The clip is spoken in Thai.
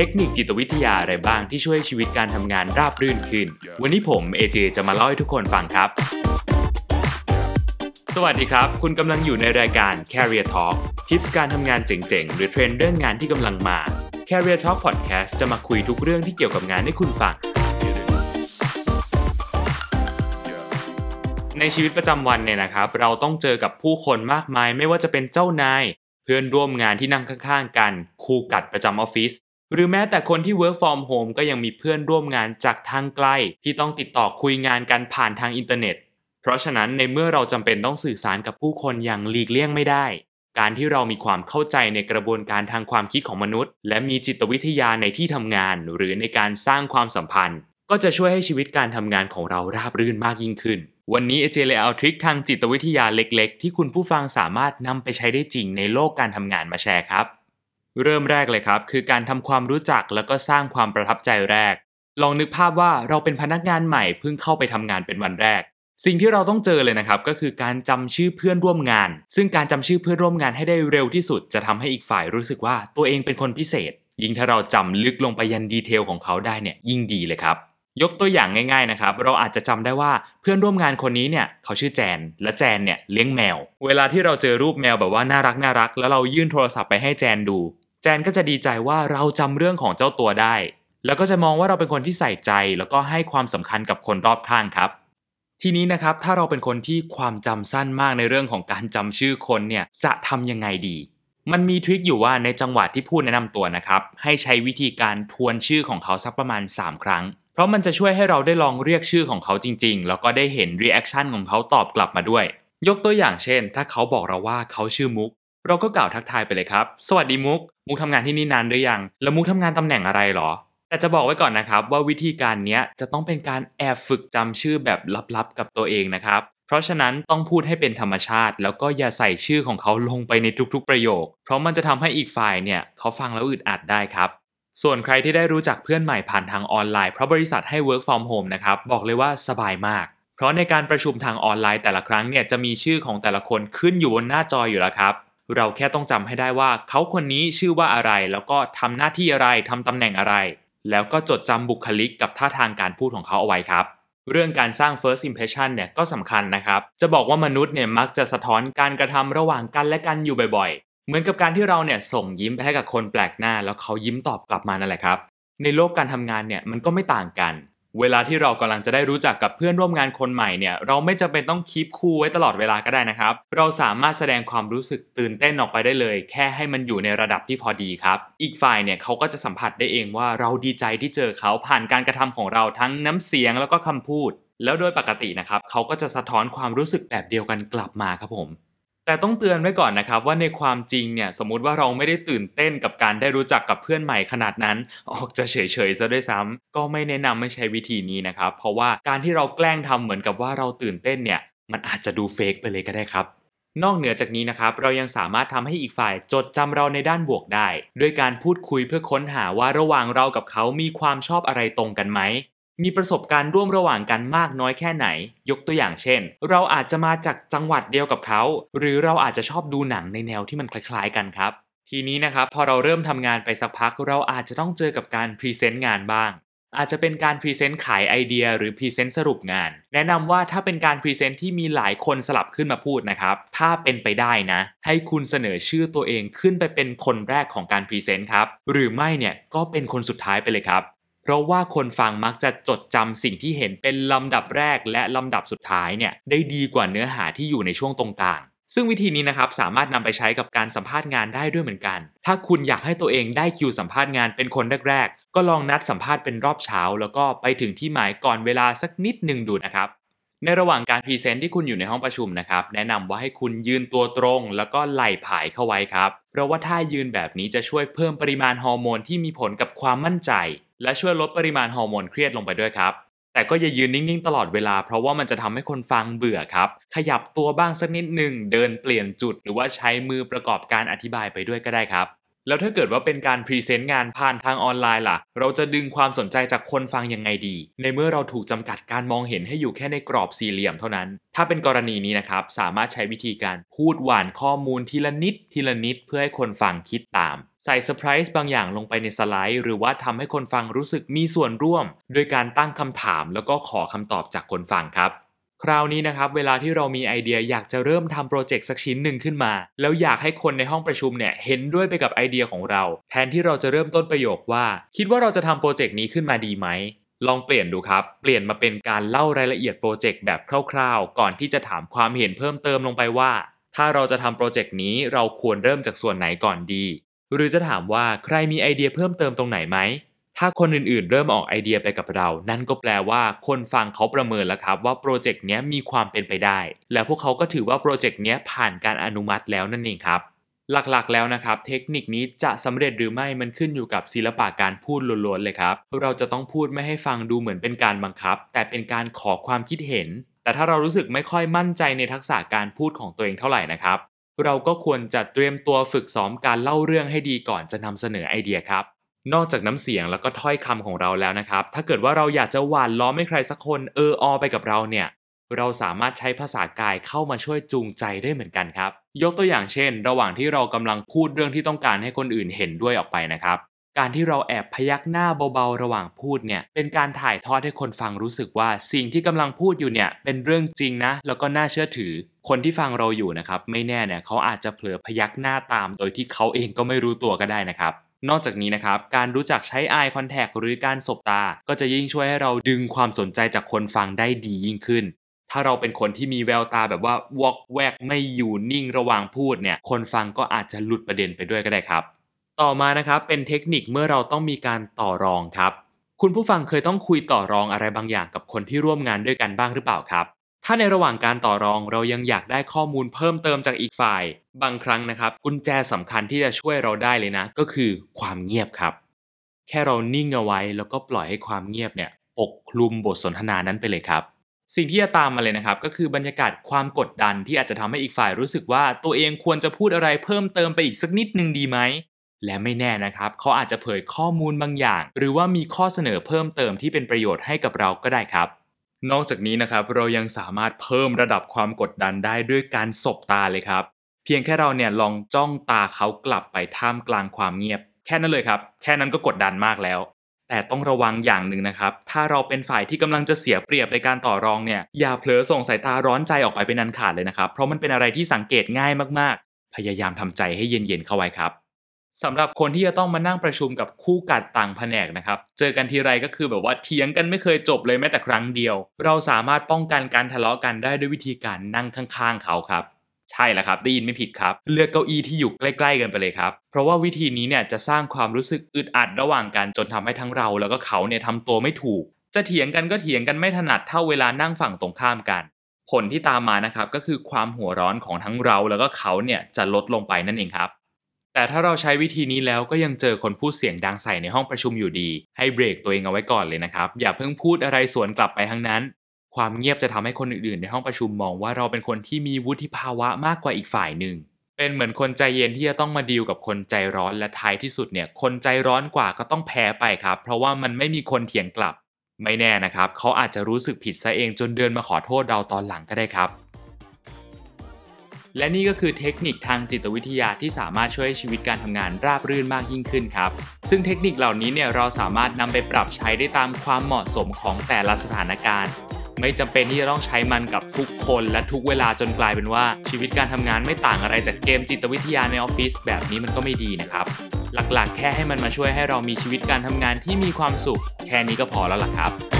เทคนิคจิตวิทยาอะไรบ้างที่ช่วยชีวิตการทำงานราบรื่นขึ้น วันนี้ผมเอเจจะมาเล่าให้ทุกคนฟังครับ สวัสดีครับ คุณกำลังอยู่ในรายการ Career Talk ทิปส์การทำงานเจ๋งๆ หรือเทรนด์เรื่องงานที่กำลังมา Career Talk Podcast จะมาคุยทุกเรื่องที่เกี่ยวกับงานให้คุณฟังในชีวิตประจำวันเนี่ยนะครับ เราต้องเจอกับผู้คนมากมาย ไม่ว่าจะเป็นเจ้านาย เพื่อนร่วมงานที่นั่งข้างๆ กัน คู่กัดประจำออฟฟิศ หรือแม้แต่คนที่ work from home ก็ยังมีเพื่อนร่วมงานจากทางไกล ที่ต้องติดต่อคุยงานกันผ่านทางอินเทอร์เน็ต เพราะฉะนั้นในเมื่อเราจำเป็นต้องสื่อสารกับผู้คนอย่างหลีกเลี่ยงไม่ได้ การที่เรามีความเข้าใจในกระบวนการทางความคิดของมนุษย์ และมีจิตวิทยาในที่ทำงาน หรือในการสร้างความสัมพันธ์ ก็จะช่วยให้ชีวิตการทำงานของเราราบรื่นมากยิ่งขึ้น วันนี้เอเจเลยเอาทริคทางจิตวิทยาเล็ก ๆ ที่คุณผู้ฟังสามารถนำไปใช้ได้จริงในโลกการทำงานมาแชร์ครับ เริ่มแรกเลยครับ คือการทำความรู้จักแล้วก็สร้างความประทับใจแรก ลองนึกภาพว่าเราเป็นพนักงานใหม่เพิ่งเข้าไปทำงานเป็นวันแรก สิ่งที่เราต้องเจอเลยนะครับก็คือการจำชื่อเพื่อนร่วมงาน ซึ่งการจำชื่อเพื่อนร่วมงานให้ได้เร็วที่สุด จะทำให้อีกฝ่ายรู้สึกว่าตัวเองเป็นคนพิเศษ ยิ่งถ้าเราจำลึกลงไปยันดีเทลของเขาได้เนี่ยยิ่งดีเลยครับ ยกตัวอย่างง่ายๆนะครับ เราอาจจะจำได้ว่าเพื่อนร่วมงานคนนี้เนี่ยเขาชื่อแจน และแจนเนี่ยเลี้ยงแมว เวลาที่เราเจอรูปแมวแบบว่าน่ารักน่ารัก แล้วเรายื่นโทรศัพท์ไปให้แจนดู แจนก็จะดีใจว่าเราจำเรื่องของเจ้าตัวได้ แล้วก็จะมองว่าเราเป็นคนที่ใส่ใจ แล้วก็ให้ความสำคัญกับคนรอบข้างครับ ทีนี้นะครับถ้าเราเป็นคนที่ความจำสั้นมากในเรื่องของการจำชื่อคนเนี่ยจะทำยังไงดีมันมี trick อยู่ว่าในจังหวะที่พูดแนะนำตัวนะครับ ให้ใช้วิธีการทวนชื่อของเขาสักประมาณ 3 ครั้ง เพราะมันจะช่วยให้เราได้ลองเรียกชื่อของเขาจริงๆ แล้วก็ได้เห็น reaction ของเขาตอบกลับมาด้วย ยกตัวอย่างเช่น ถ้าเขาบอกเราว่าเขาชื่อมุก เราก็กล่าวทักทายไปเลยครับ สวัสดีมุก มุกทำงานที่นี่นานหรือยัง แล้วมุกทำงานตำแหน่งอะไรหรอ แต่จะบอกไว้ก่อนนะครับว่าวิธีการนี้จะต้องเป็นการแอบฝึกจำชื่อแบบลับๆ กับตัวเองนะครับ เพราะฉะนั้นต้องพูดให้เป็นธรรมชาติ แล้วก็อย่าใส่ชื่อของเขาลงไปในทุกๆ ประโยค เพราะมันจะทำให้อีกฝ่ายเนี่ยเขาฟังแล้วอึดอัดได้ครับ ส่วนใครที่ได้รู้จักเพื่อนใหม่ผ่านทางออนไลน์เพราะบริษัทให้ work from home นะครับบอกเลยว่าสบายมาก เพราะในการประชุมทางออนไลน์แต่ละครั้งเนี่ยจะมีชื่อของแต่ละคนขึ้นอยู่บนหน้าจออยู่แล้วครับ เราแค่ต้องจำให้ได้ว่าเขาคนนี้ชื่อว่าอะไร แล้วก็ทำหน้าที่อะไรทำตำแหน่งอะไร แล้วก็จดจำบุคลิกกับท่าทางการพูดของเขาเอาไว้ครับเรื่องการสร้าง first impression เนี่ยก็สำคัญนะครับ จะบอกว่ามนุษย์เนี่ยมักจะสะท้อนการกระทำระหว่างกันและกันอยู่บ่อย เหมือนกับการที่เราเนี่ยส่งยิ้มไปให้กับคนแปลกหน้า แล้วเขายิ้มตอบกลับมานั่นแหละครับ ในโลกการทำงานเนี่ยมันก็ไม่ต่างกัน เวลาที่เรากำลังจะได้รู้จักกับเพื่อนร่วมงานคนใหม่เนี่ยเราไม่จำเป็นต้องคีปคูลไว้ตลอดเวลาก็ได้นะครับ เราสามารถแสดงความรู้สึกตื่นเต้นออกไปได้เลย แค่ให้มันอยู่ในระดับที่พอดีครับ อีกฝ่ายเนี่ยเขาก็จะสัมผัสได้เองว่าเราดีใจที่เจอเขาผ่านการกระทำของเราทั้งน้ำเสียงแล้วก็คำพูด แล้วโดยปกตินะครับเขาก็จะสะท้อนความรู้สึกแบบเดียวกันกลับมาครับผม แต่ต้องเตือนไว้ก่อนนะครับว่าในความจริงเนี่ยสมมุติว่าเราไม่ได้ตื่นเต้นกับการได้รู้จักกับเพื่อนใหม่ขนาดนั้น ออกจะเฉยๆซะด้วยซ้ำก็ไม่แนะนำไม่ใช้วิธีนี้นะครับ เพราะว่าการที่เราแกล้งทำเหมือนกับว่าเราตื่นเต้นเนี่ยมันอาจจะดูเฟกไปเลยก็ได้ครับนอกเหนือจากนี้นะครับเรายังสามารถทำให้อีกฝ่ายจดจำเราในด้านบวกได้ ด้วยการพูดคุยเพื่อค้นหาว่าระหว่างเรากับเขามีความชอบอะไรตรงกันไหม มีประสบการณ์ร่วมระหว่างกันมากน้อยแค่ไหน ยกตัวอย่างเช่น เราอาจจะมาจากจังหวัดเดียวกับเขา หรือเราอาจจะชอบดูหนังในแนวที่มันคล้ายๆกันครับ ทีนี้นะครับพอเราเริ่มทำงานไปสักพัก เราอาจจะต้องเจอกับการ present งานบ้าง อาจจะเป็นการ present ขายไอเดีย หรือ present สรุปงาน แนะนำว่าถ้าเป็นการ present ที่มีหลายคนสลับขึ้นมาพูดนะครับ ถ้าเป็นไปได้นะ ให้คุณเสนอชื่อตัวเองขึ้นไปเป็นคนแรกของการ present ครับ หรือไม่เนี่ยก็เป็นคนสุดท้ายไปเลยครับ เพราะว่าคนฟังมักจะจดจำสิ่งที่เห็นเป็นลำดับแรกและลำดับสุดท้ายเนี่ยได้ดีกว่าเนื้อหาที่อยู่ในช่วงตรงกลางซึ่งวิธีนี้นะครับสามารถนำไปใช้กับการสัมภาษณ์งานได้ด้วยเหมือนกัน ถ้าคุณอยากให้ตัวเองได้คิวสัมภาษณ์งานเป็นคนแรกๆ ก็ลองนัดสัมภาษณ์เป็นรอบเช้า แล้วก็ไปถึงที่หมายก่อนเวลาสักนิดหนึ่งดูนะครับ ในระหว่างการ present ที่คุณอยู่ในห้องประชุมนะครับ แนะนำว่าให้คุณยืนตัวตรง แล้วก็ไหล่ผายเข้าไว้ครับ เพราะว่าท่ายืนแบบนี้จะช่วยเพิ่มปริมาณฮอร์โมนที่มีผลกับความมั่นใจ และช่วยลดปริมาณฮอร์โมนเครียดลงไปด้วยครับ แต่ก็อย่ายืนนิ่งๆ ตลอดเวลา เพราะว่ามันจะทำให้คนฟังเบื่อครับ ขยับตัวบ้างสักนิดหนึ่ง เดินเปลี่ยนจุด หรือว่าใช้มือประกอบการอธิบายไปด้วยก็ได้ครับ แล้วถ้าเกิดว่าเป็นการ present งานผ่านทางออนไลน์ล่ะ เราจะดึงความสนใจจากคนฟังยังไงดี ในเมื่อเราถูกจำกัดการมองเห็นให้อยู่แค่ในกรอบสี่เหลี่ยมเท่านั้น ถ้าเป็นกรณีนี้นะครับ สามารถใช้วิธีการพูดหว่านข้อมูลทีละนิดทีละนิดเพื่อให้คนฟังคิดตามใส่เซอร์ไพรส์บางอย่างลงไปในสไลด์ หรือว่าทำให้คนฟังรู้สึกมีส่วนร่วม โดยการตั้งคำถามแล้วก็ขอคำตอบจากคนฟังครับ คราวนี้นะครับเวลาที่เรามีไอเดียอยากจะเริ่มทำโปรเจกต์สักชิ้นหนึ่งขึ้นมา แล้วอยากให้คนในห้องประชุมเนี่ยเห็นด้วยไปกับไอเดียของเรา แทนที่เราจะเริ่มต้นประโยคว่า คิดว่าเราจะทำโปรเจกต์นี้ขึ้นมาดีไหมลองเปลี่ยนดูครับ เปลี่ยนมาเป็นการเล่ารายละเอียดโปรเจกต์แบบคร่าวๆ ก่อนที่จะถามความเห็นเพิ่มเติมลงไปว่า ถ้าเราจะทำโปรเจกต์นี้เราควรเริ่มจากส่วนไหนก่อนดี หรือจะถามว่าใครมีไอเดียเพิ่มเติมตรงไหนไหม ถ้าคนอื่นๆ เริ่มออกไอเดียไปกับเรา นั่นก็แปลว่าคนฟังเขาประเมินแล้วครับว่าโปรเจกต์นี้มีความเป็นไปได้ แล้วพวกเขาก็ถือว่าโปรเจกต์นี้ผ่านการอนุมัติแล้วนั่นเองครับ หลักๆ แล้วนะครับ เทคนิคนี้จะสำเร็จหรือไม่มันขึ้นอยู่กับศิลปะการพูดล้วนๆเลยครับ เราจะต้องพูดไม่ให้ฟังดูเหมือนเป็นการบังคับ แต่เป็นการขอความคิดเห็น แต่ถ้าเรารู้สึกไม่ค่อยมั่นใจในทักษะการพูดของตัวเองเท่าไหร่นะครับ เราก็ควรจะเตรียมตัวฝึกซ้อมการเล่าเรื่องให้ดีก่อนจะนำเสนอไอเดียครับ นอกจากน้ำเสียงแล้วก็ถ้อยคำของเราแล้วนะครับ ถ้าเกิดว่าเราอยากจะหวานล้อมให้ใครสักคนเอออไปกับเราเนี่ย เราสามารถใช้ภาษากายเข้ามาช่วยจูงใจได้เหมือนกันครับ ยกตัวอย่างเช่น ระหว่างที่เรากำลังพูดเรื่องที่ต้องการให้คนอื่นเห็นด้วยออกไปนะครับ การที่เราแอบพยักหน้าเบาๆระหว่างพูดเนี่ย เป็นการถ่ายทอดให้คนฟังรู้สึกว่าสิ่งที่กำลังพูดอยู่เนี่ยเป็นเรื่องจริงนะ แล้วก็น่าเชื่อถือ คนที่ฟังเราอยู่นะครับ ไม่แน่เนี่ยเขาอาจจะเผลอพยักหน้าตาม โดยที่เขาเองก็ไม่รู้ตัวก็ได้นะครับ นอกจากนี้นะครับการรู้จักใช้ eye contact หรือการสบตา ก็จะยิ่งช่วยให้เราดึงความสนใจจากคนฟังได้ดียิ่งขึ้น ถ้าเราเป็นคนที่มีแววตาแบบว่าวอกแวกไม่อยู่นิ่งระหว่างพูดเนี่ยคนฟังก็อาจจะหลุดประเด็นไปด้วยก็ได้ครับ ต่อมานะครับเป็นเทคนิคเมื่อเราต้องมีการต่อรองครับ คุณผู้ฟังเคยต้องคุยต่อรองอะไรบางอย่างกับคนที่ร่วมงานด้วยกันบ้างหรือเปล่าครับ ถ้าในระหว่างการต่อรองเรายังอยากได้ข้อมูลเพิ่มเติมจากอีกฝ่าย บางครั้งนะครับกุญแจสำคัญที่จะช่วยเราได้เลยนะ ก็คือความเงียบครับ แค่เรานิ่งเอาไว้แล้วก็ปล่อยให้ความเงียบเนี่ยปกคลุมบทสนทนานั้นไปเลยครับ สิ่งที่จะตามมาเลยนะครับ ก็คือบรรยากาศความกดดันที่อาจจะทำให้อีกฝ่ายรู้สึกว่าตัวเองควรจะพูดอะไรเพิ่มเติมไปอีกสักนิดนึงดีไหมและไม่แน่นะครับเขาอาจจะเผยข้อมูลบางอย่าง หรือว่ามีข้อเสนอเพิ่มเติมที่เป็นประโยชน์ให้กับเราก็ได้ครับ นอกจากนี้นะครับเรายังสามารถเพิ่มระดับความกดดันได้ด้วยการสบตาเลยครับ เพียงแค่เราเนี่ยลองจ้องตาเขากลับไปท่ามกลางความเงียบ แค่นั้นเลยครับ แค่นั้นก็กดดันมากแล้ว แต่ต้องระวังอย่างหนึ่งนะครับ ถ้าเราเป็นฝ่ายที่กำลังจะเสียเปรียบในการต่อรองเนี่ยอย่าเผลอส่งสายตาร้อนใจออกไปเป็นอันขาดเลยนะครับ เพราะมันเป็นอะไรที่สังเกตง่ายมากๆ พยายามทำใจให้เย็นๆเข้าไว้ครับ สำหรับคนที่จะต้องมานั่งประชุมกับคู่กัดต่างแผนกนะครับ เจอกันทีไรก็คือแบบว่าเถียงกันไม่เคยจบเลยแม้แต่ครั้งเดียว เราสามารถป้องกันการทะเลาะกันได้ด้วยวิธีการนั่งข้างๆ เขาครับ ใช่แล้วครับได้ยินไม่ผิดครับ เลือกเก้าอี้ที่อยู่ใกล้ ๆ กันไปเลยครับ เพราะว่าวิธีนี้เนี่ยจะสร้างความรู้สึกอึดอัดระหว่างกันจนทำให้ทั้งเรา แล้วก็เขาเนี่ยทำตัวไม่ถูก จะเถียงกันก็เถียงกันไม่ถนัดเท่าเวลานั่งฝั่งตรงข้ามกัน ผลที่ตามมานะครับก็คือความหัวร้อนของทั้งเราแล้วก็เขาเนี่ยจะลดลงไปนั่นเองครับ แต่ถ้าเราใช้วิธีนี้แล้วก็ยังเจอคนพูดเสียงดังใส่ในห้องประชุมอยู่ดี ให้เบรกตัวเองเอาไว้ก่อนเลยนะครับ อย่าเพิ่งพูดอะไรสวนกลับไปทั้งนั้น ความเงียบจะทำให้คนอื่นๆ ในห้องประชุมมองว่าเราเป็นคนที่มีวุฒิภาวะมากกว่าอีกฝ่ายหนึ่ง เป็นเหมือนคนใจเย็นที่จะต้องมาดีลกับคนใจร้อนและท้ายที่สุดเนี่ย คนใจร้อนกว่าก็ต้องแพ้ไปครับ เพราะว่ามันไม่มีคนเถียงกลับ ไม่แน่นะครับ เขาอาจจะรู้สึกผิดซะเองจนเดินมาขอโทษเราตอนหลังก็ได้ครับ และนี่ก็คือเทคนิคทางจิตวิทยาที่สามารถช่วยให้ชีวิตการทำงานราบรื่นมากยิ่งขึ้นครับ ซึ่งเทคนิคเหล่านี้เนี่ยเราสามารถนำไปปรับใช้ได้ตามความเหมาะสมของแต่ละสถานการณ์ ไม่จำเป็นที่จะต้องใช้มันกับทุกคนและทุกเวลาจนกลายเป็นว่า ชีวิตการทำงานไม่ต่างอะไรจากเกมจิตวิทยาในออฟฟิศแบบนี้มันก็ไม่ดีนะครับ หลักๆ แค่ให้มันมาช่วยให้เรามีชีวิตการทำงานที่มีความสุข แค่นี้ก็พอแล้วล่ะครับ